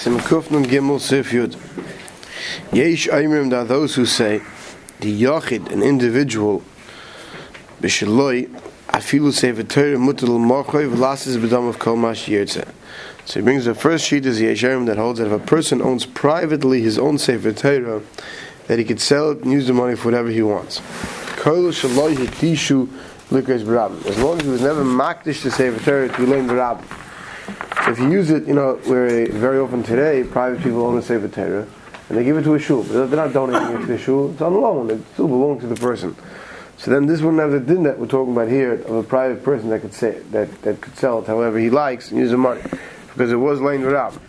Sim Kufnun Gimel Sif Yud. Yesh Aimrim, there are those who say, the Yachid, an individual, Bishaloi, Afilu Sefer Torah Mutal Mochoy V'lasis B'dam of Kol Mash Yirtzeh. So he brings the first sheet is the Yesharim that holds that if a person owns privately his own Sefer that he could sell it and use the money for whatever he wants. As long as he was never makdish to Sefer Torah to learn the Rabbim. If you use it, you know, where very often today, private people own a Sefer Torah, and they give it to a shul, but they're not donating it to the shul, it's on loan, it still belongs to the person. So then this wouldn't have the din that we're talking about here of a private person that could say that, that could sell it however he likes and use the money. Because it was laying around.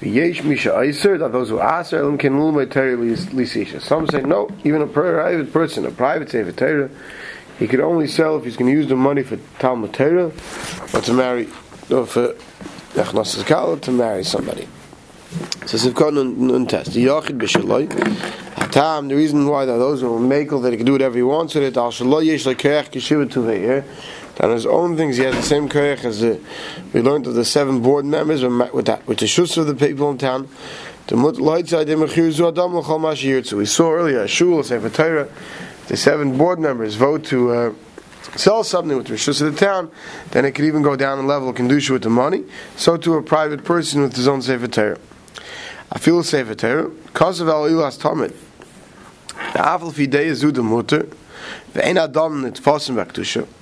Yesh misha aiser that those who ask elim can lul my Torah lisisha. Some say no, even a private person, a private sefer he could only sell if he's going to use the money for Talmud Torah or to marry, or for Echnas Kala to marry somebody. So Sivkot nun test. The Yachid b'shaloi. Hatam, the reason why that those who make that he can do whatever he wants with it, al shaloi yesh lekerech kishiva tuveir. On his own things, he has the same kerech as the, we learned of the seven board members with that, with the shus of the people in town. We saw earlier shul, sefer Torah, the seven board members vote to uh, sell something with the rishus of the town, then it could even go down a level kedusha with the money. So to a private person with his own sefer Torah. I feel sefer Torah because of al ilas tamid. The afal fidei is udem mutter.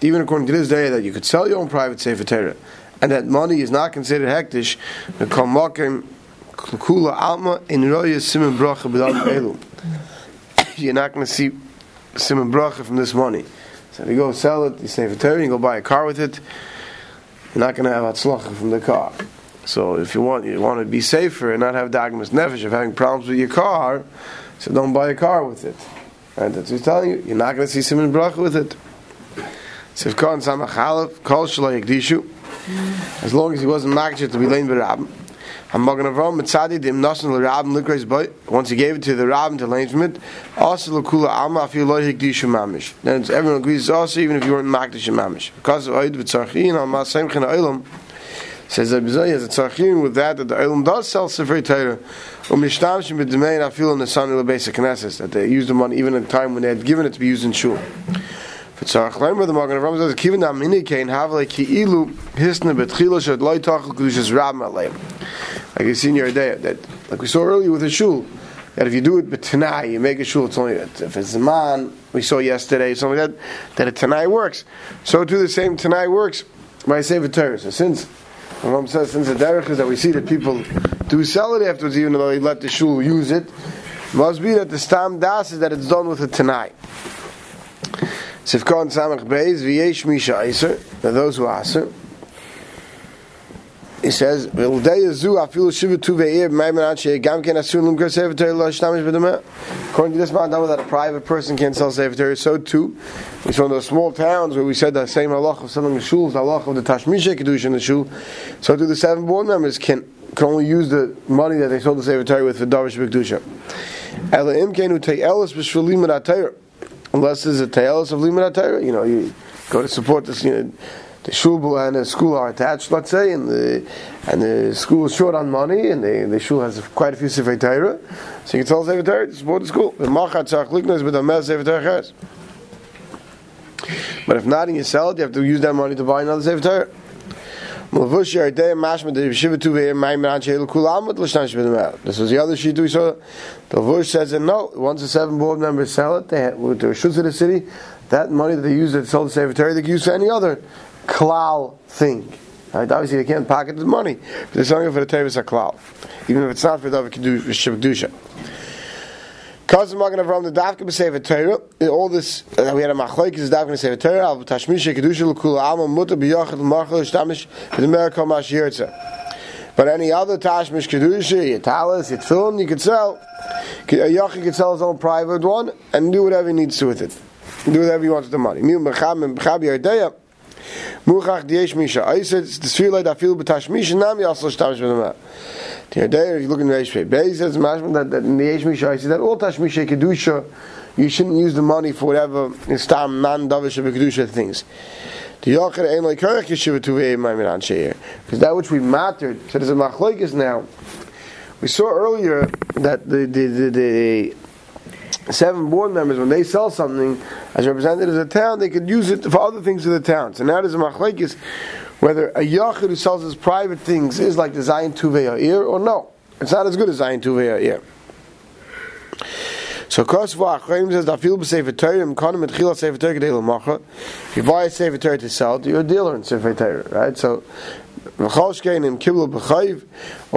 Even according to this day that you could sell your own private sefer Torah, and that money is not considered hektish. You're not going to see simon bracha from this money. So if you go sell it, you save a Torah, you go buy a car with it, you're not going to have atzlacha from the car. So if you want you want to be safer and not have dagmas nefesh of having problems with your car, so don't buy a car with it. And that's what he's telling you. You're not going to see simon bracha with it. As long as he wasn't makshir to be lain b'rabim. Hamagan Avram Mitzadi Dim Nasan L'Rabim L'Kreis Boy. Once he gave it to the Rabbin to learn from it, also L'Kula Alma Afi Lo Hikdishu Mamish. Then everyone agrees also even if you weren't Makdish Mamish. Because of Oid B'Tzarchin Al Masayim Chen Oilam says that Bizay has a Tzarchin with that that the Oilam does sell Sefer Torah um Yishtamshim B'Dmein Afil in the Sun L'Beis HaKnesses that they used the money even at the time when they had given it to be used in Shul. Learn with the Magen Avram says Kivin Dam Mini Kain Havle Ki Ilu Hisna Betchila Shad Loi Tachel Kedushas Rab Malay. Like you see in your idea that, like we saw earlier with the shul, that if you do it but tanai, you make a shul. It's only if it's man. We saw yesterday something like that that a tanai works. So too the same tanai works by Sefer Torah. So since Ram says since the derech is that we see that people do sell it afterwards, even though they let the shul use it, must be that the stam das is that it's done with a tanai. Sifkon samach beis v'yesh misha iser. Now those who aser. He says, According to this man, that a private person can't sell Sefer so too, it's one of those small towns where we said the same halach of selling the shul, the halach of the Tashmisha Kedusha in the shul, so do the seven board members can, can only use the money that they sold the Sefer with for Darish Kedusha. Unless there's a Te'elis of Limud you know, you go to support this, you know, the shul and the school are attached, let's say, and the and the school is short on money, and the, the shul has quite a few sefer Torah, so you can tell sefer Torah to support the school. But if not, and you sell it, you have to use that money to buy another sefer Torah. This was the other sheet we saw. The Vush says that no, once the seven board members sell it, they have, with the Rishus of the city, that money that they use to sell the Sefer Torah, they can use for any other klal thing. Right? Obviously, they can't pocket the money. They're selling it for the Tevis klal, even if it's not for the Kedusha. Because Magen Avram the Dafka b'Sefer Torah, all this uh, we had a machlok is Dafka b'Sefer Torah al tashmish kedusha l'kul alma muta b'yachad l'machal shtamish mash yirtza. But any other tashmish kedusha, your talis, your tefillin, you could sell. A yachid could sell his own private one and do whatever he needs to with it. Do whatever he wants with the money. Miu b'cham b'chab yardeya. Muchach diesh misha. I said the sfirlay da fil b'tashmish nam also shtamish v'demer. The idea, if you look in the Reish Beis, says that, that in the Yesh Misha, says that all Tashmisha Kedusha, you shouldn't use the money for whatever Istam non Davish of Kedusha things. The Yochid ain't like Kerech Yeshiva Tuvei Maimin Ansheir. Because that which we mattered, so there's a Machlokes now, we saw earlier that the, the, the, the seven board members, when they sell something as representatives of the town, they could use it for other things of the town. So now there's a machlekes whether a yachid who sells his private things is like the Zayin Tuvei or no. It's not as good as Zayin Tuvei. So Kosva Achreim says Dafil b'Sefer Torah Mkonim Etchila Sefer Torah Kedei L'Macha. If you buy a Sefer Torah to sell you're a dealer in Sefer Torah, right? So Or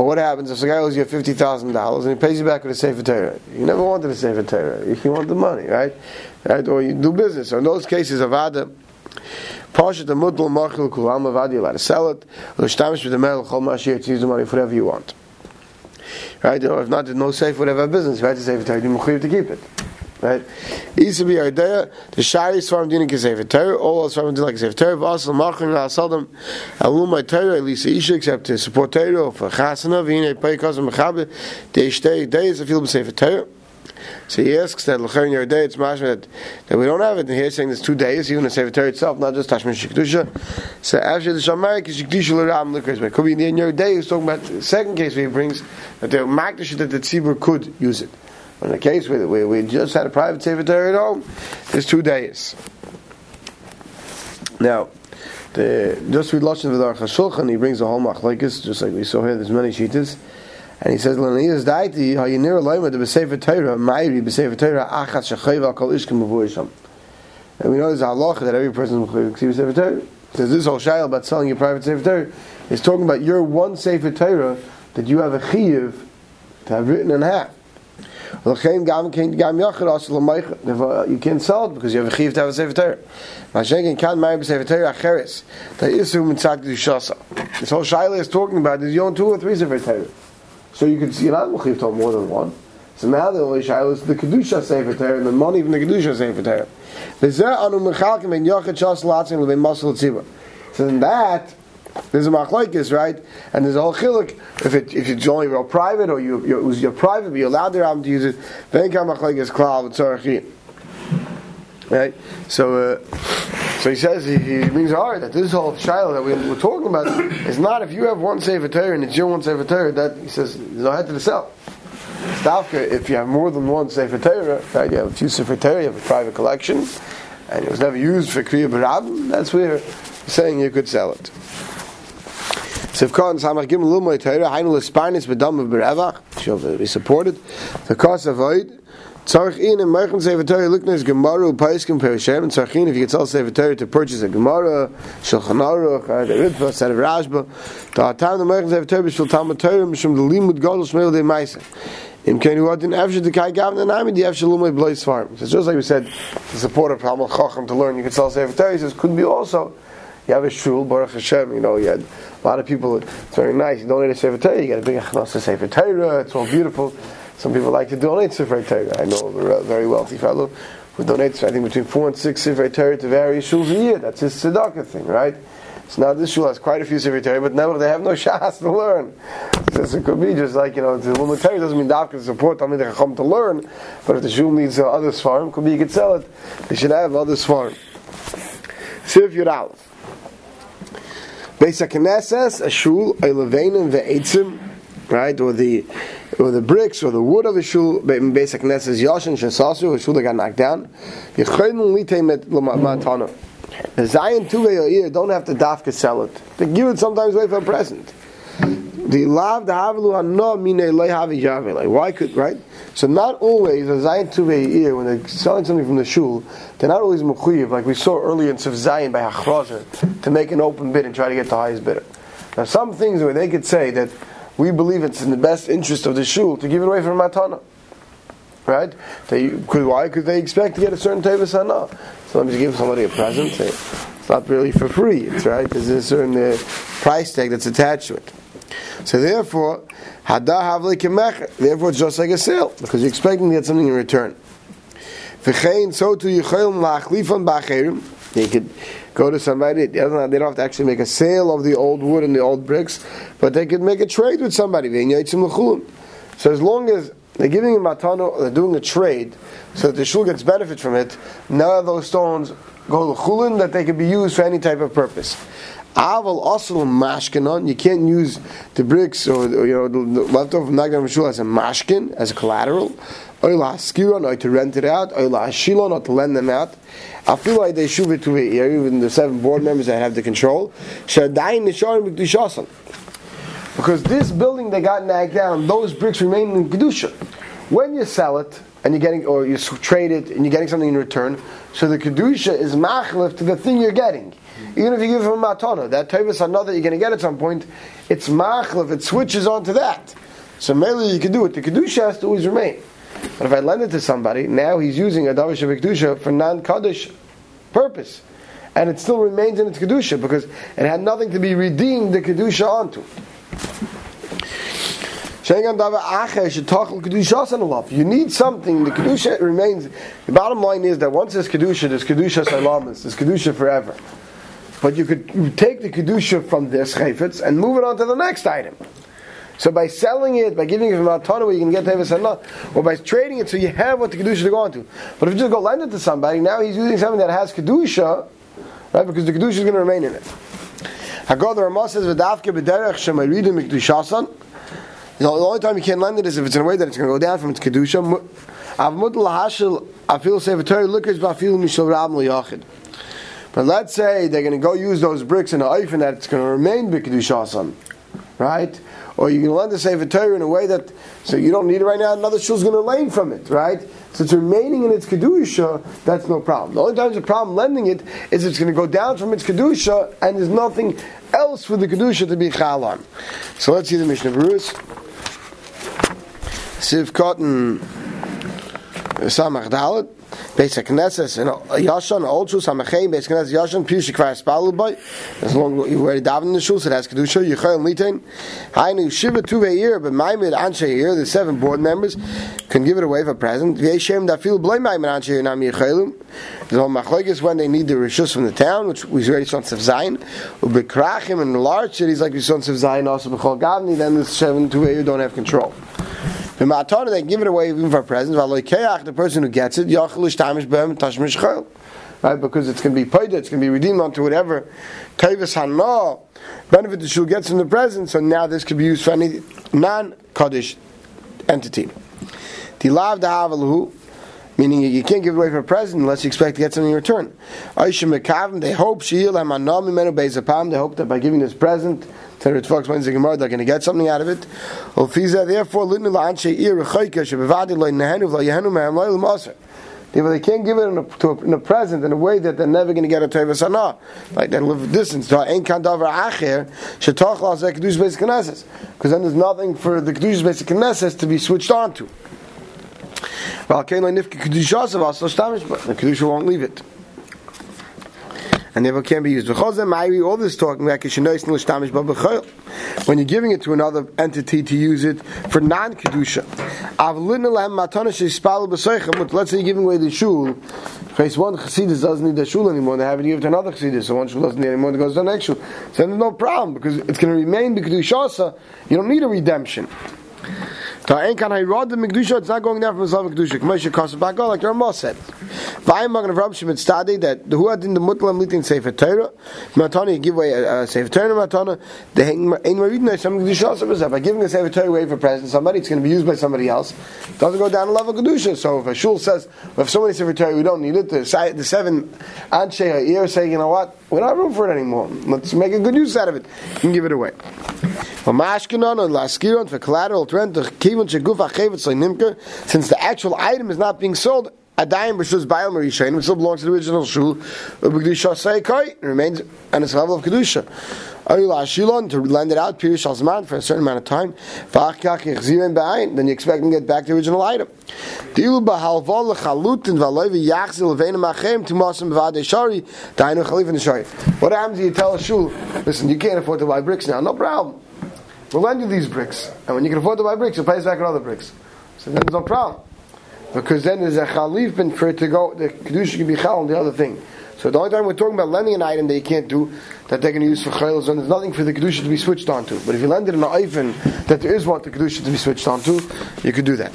what happens if the guy owes you fifty thousand dollars and he pays you back with a Sefer Torah? You never wanted a Sefer Torah. You want the money, right? Right? Or you do business. So in those cases, Avada. Pasha the mudl machil kulam avadi allowed to sell it. With the mel chol mashir to use the money for whatever you want. Right? Or if not, there's no safe whatever business. Right? To save it, you mechuyev to keep it. Right? Isa be idea the shari svarim dinim kesefer Torah. All svarim dinim like kesefer Torah. V'asal machin la'asadam alum my Torah least isha except to support Torah for chasana v'hinei pei kazam mechabe days of feel b'sefer Torah. So he asks that L'cher in day it's mashma that, that we don't have it. And here saying there's two days, even the Sefer Torah itself, not just Tashmish Shikdusha. So after the Shamarik is Shikdusha L'ram L'kris. But it could be in the day he's talking about the second case where he brings that the Makdash that the Tzibur could use it. In the case where we, we just had a private Sefer Torah at home, there's two days. Now, the, just read Lashon V'dar Chashulchan, he brings a whole machlekes, just like we saw here, there's many shitas. And he says, "L'niyas daiti hayinir loyma de b'sefer Torah ma'iri b'sefer Torah achat shechayva kol ishkim b'vuisham." And we know there's a halacha that every person see b'sefer Torah. Says this whole shayla about selling your private sefer Torah is talking about your one sefer Torah that you have a chiyuv to have written in half. You can't sell it because you have a chiyuv to have a sefer Torah. Mashenkin can marry b'sefer Torah acheres that isu mitzad kedushasa. This whole shayla is talking about is you own two or three sefer Torah. So you can see you're not mechiv to more than one. So now the only shaila is the kedusha sefer Torah and the money from the kedusha sefer Torah. So in that there's a machlokes, right? And there's a whole chiluk. If it if it's only real private or you you it was your private, but you're allowed the rabbi to use it. Then come machlokes klal v'tzorachin. Right. So. Uh, so he says he, he brings hard that this whole shiloh that we, are talking about is not if you have one sefer Torah and it's your one sefer Torah that he says there's no head to the cell. Stavka, if you have more than one sefer Torah, right, you have a few sefer Torah, you have a private collection, and it was never used for kriya barab, that's where saying you could sell it. Khan Samach Gimel Lumoy Torah, Hainu Lesparnis Bedam of Berevach, she'll be supported. The cost of Void, Tzarchin and Merchim Sefer Torah Luknes Gemaru Paiskim Perishem and Tzarchin if you get sell Sefer Torah to purchase a Gemara Shulchan Aruch uh, the Ritva set of Rashba. Time the Merchim Sefer Torah Bishul Talmud Torah Mishum the Limud Gadol Shmeil De Maisa Im Ken you Adin Evshid the Kai Gavin and Ami the Evshid Lumay Blois Farm so just like we said to support a Talmud Chacham to learn you can sell Sefer Torah. Says could be also you have a shul, Baruch Hashem, you know, you had a lot of people, it's very nice, you donate a Sefer Torah, you get a big Achnasa Sefer Torah, it's all beautiful. Some people like to donate Sefer Torah. I know a very wealthy fellow who donates, I think, between four and six Sefer Torah to various shuls a year. That's his tzedakah thing, right? So now this shul has quite a few Sefer Torah, but never they have no shas to learn. So it could be just like, you know, the woman Torah doesn't mean dafka to support Talmud Chacham to learn, but if the shul needs uh, other svarim, could be you could sell it. They should have other svarim. Sif Yud Aleph. Beis HaKnesses, a shul, a levanim, ve'etzim, right, or the or the bricks or the wood of the shul basic nesses yashin shesasu a shul that got knocked down. Yichaynu litemet matana. The zayin tuve don't have to dafka sell it they give it sometimes away for a present the lav the havelu anno mine lehavi javele why could right so not always a zayin tuve when they're selling something from the shul they're not always mechuyev like we saw earlier in Sif Zayin by Hachrazer to make an open bid and try to get the highest bidder now some things where they could say that we believe it's in the best interest of the shul to give it away from matana. Right? They, could, why could they expect to get a certain type of sana? So let me just give somebody a present. It's not really for free. It's right. There's a certain uh, price tag that's attached to it. So therefore, therefore it's just like a sale because you're expecting to get something in return. So to They could go to somebody. They don't have to actually make a sale of the old wood and the old bricks, but they could make a trade with somebody. So as long as they're giving him matano, they're doing a trade, so that the shul gets benefit from it. None of those stones go to chulin that they can be used for any type of purpose. Aval also mashkenon. You can't use the bricks or, you know the, leftover from Nagdan Rishul as a mashkin as a collateral. Oila skiron or to rent it out. Oila shilon or to lend them out. I feel like they should it to. Even the seven board members that have the control. Shadayin nisharim b'kedushasan. Because this building they got nagged down, those bricks remain in kedusha. When you sell it and you're getting, or you trade it and you're getting something in return, so the kedusha is machlif to the thing you're getting. Even if you give him a matana, that tavis another you're going to get at some point, it's machlif, it switches on to that. So mainly you can do it. The kedusha has to always remain. But if I lend it to somebody, now he's using a davish of kedusha for non-kaddish purpose, and it still remains in its kedusha because it had nothing to be redeemed the kedusha onto. You need something. The kedusha remains. The bottom line is that once there's kedusha, there's kedusha salamis. There's kedusha forever. But you could take the kedusha from this chayfetz and move it on to the next item. So by selling it, by giving it from Altana where you can get Tevis or by trading it so you have what the Kedusha to go on to. But if you just go lend it to somebody, now he's using something that has Kedusha, right, because the Kedusha is going to remain in it. Hagod Ramah says, V'davke b'derech shemaridu mikdushasan. The only time you can't lend it is if it's in a way that it's going to go down from its Kedusha. But let's say they're going to go use those bricks in a oifen that it's going to remain b'kedushasan, right? Or you can lend the Sefer Torah in a way that, so you don't need it right now, another shul's going to lend from it, right? So it's remaining in its Kedusha, that's no problem. The only time there's a problem lending it is it's going to go down from its Kedusha and there's nothing else for the Kedusha to be Chal on. So let's see the Mishnah Berurah. Siv Cotton Samach Dalet. Beis HaKnesses and Yashan, old shul, Samachem, Beis HaKnesses, Yashan, Pirush Shekvar Spalu Boy, as long as you wear daven in the shul, so it has Kedusha, Yechel and Litain. Hainu Shiva Tuve year, but Maimid Anshe year, the seven board members, can give it away for present. Yeshem Dafil Blay Maimid Anshe year, Nam Yechelum. The Machlokes when they need the Rishus from the town, which we already in Sev Zayin, Ubekrachim in large cities like we in Sev Zayin, also Bechol Gavni, then the seven Tuve year don't have control. The Ma'atana, they give it away even for presents. The person who gets it, Right, because it's going to be paid, it's going to be redeemed onto whatever Tavis Hana benefit the shul gets from the present. So now this could be used for any non-Kaddish entity. Tilav da'avalu, meaning you can't give it away for a present unless you expect to get something in return. They hope they hope that by giving this present Torah Gemara, they're going to get something out of it. Therefore, they can't give it in a, a, in a present in a way that they're never going to get a Teva Sana. Like they live distance. Because then there's nothing for the Kedush Basic Knesset to be switched on to. The Kedusha won't leave it and therefore can be used. All this talking about when you're giving it to another entity to use it for non kedusha. Let's say giving away the shul. Case one chassidus doesn't need the shul anymore. They have it given it to another chassidus. So one shul doesn't need anymore. It goes to the next shul. So there's no problem because it's going to remain the kedusha. You don't need a redemption. Ta'en kan hayrod the Mikdusha, it's not going down from Slav Mikdusha. K'moshe Kosav Bakol, like the Ramah said. Vayim Magan of Rabbi Shemit Stadi, that the Huad in the Mutlam Litin Sefer Torah, Matana, you give away a, a Sefer Torah Matana, the Ein Maridna, some Mikdusha also By giving a Sefer Torah away for present somebody, it's going to be used by somebody else. Doesn't go down a level Kedusha. So if a shul says, we have so many Sefer Torah, we don't need it, the, the seven Anshe Ha'ir say, you know what, we don't have room for it anymore. Let's make a good use out of it and give it away. Since the actual item is not being sold, a Adayim b'shus bayal marishayin, which still belongs to the original shul, remains on its level of kedusha. To lend it out, for a certain amount of time. Then you expect to get back the original item. What happens if you tell a shul, listen, you can't afford to buy bricks now, no problem. We'll lend you these bricks. And when you can afford to buy bricks, you'll pay us back other bricks. So then there's no problem. Because then there's a chalif for it to go, the kedusha can be chal on the other thing. So the only time we're talking about lending an item that you can't do, that they're going to use for chaylos, and there's nothing for the kedusha to be switched onto. But if you lend it in an item that there is one the kedusha to be switched onto, you could do that.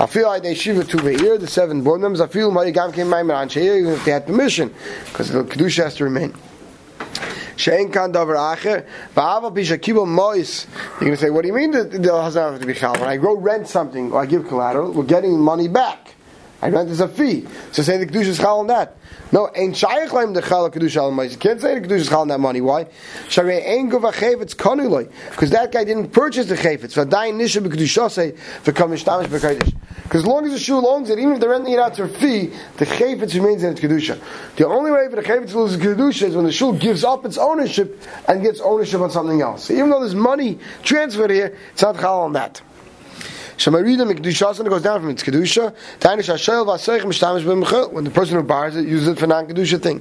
I feel like they shiva to the ear, the seven board. I feel my gam came my even if they had permission, because the kedusha has to remain. Shein kan davar acher. Va'ava bishakibel mois. You're going to say, what do you mean that it doesn't have to be chal? When I go rent something or I give collateral, we're getting money back. I rent as a fee. So say the kedusha is chal on that. No, ain't shaykh laim the chal kedusha al You can't say the kedusha is that money. Why? Sharei ein gova chayvetz konuloi. Because that guy didn't purchase the chayvetz. V'adayin nisha b'kedusha say v'kam mishtamish b'kodesh. Because as long as the shul owns it, even if they're renting it out for a fee, the chayvetz remains in its kedusha. The only way for the chayvetz to lose its kedusha is when the shul gives up its ownership and gets ownership on something else. Even though there's money transferred here, it's not chal on that. Shamarida Mikdusha goes down from its Kedusha. Tainish Hashel Vaseich Mishtamish B'Mechel. When the person who buys it uses it for non Kedusha thing.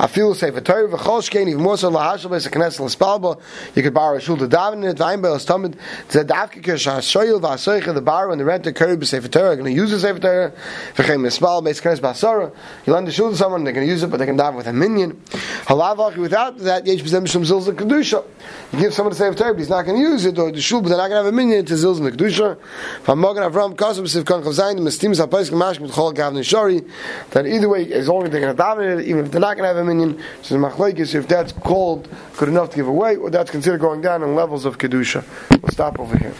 I feel say for Torah V'chol Shkein even more so Lahashel Beis HaKnesset L'Spalba. You could borrow a shul to daven in it. V'ayim Be'el Stomid. Zed Avke Kish Hashel Vaseich the borrower and the renter Curry B'Sefer Torah. Going to use the Sefer Torah. V'chein Mispal Beis HaKnesset B'Asara. You lend the shul to someone. They're going to use it, but they can daven with a minyan. Halavach without that Yesh B'Zem Mishum Zilz Kedusha. You give someone the Sefer Torah, but he's not going to use it, or the shul, but they're not going to have a minyan to Zilz in the Kedusha. That either way, as long as they're going to dominate it, even if they're not going to have a minyan, so the Machlaikis, if that's called good enough to give away, or that's considered going down in levels of Kedusha. We'll stop over here.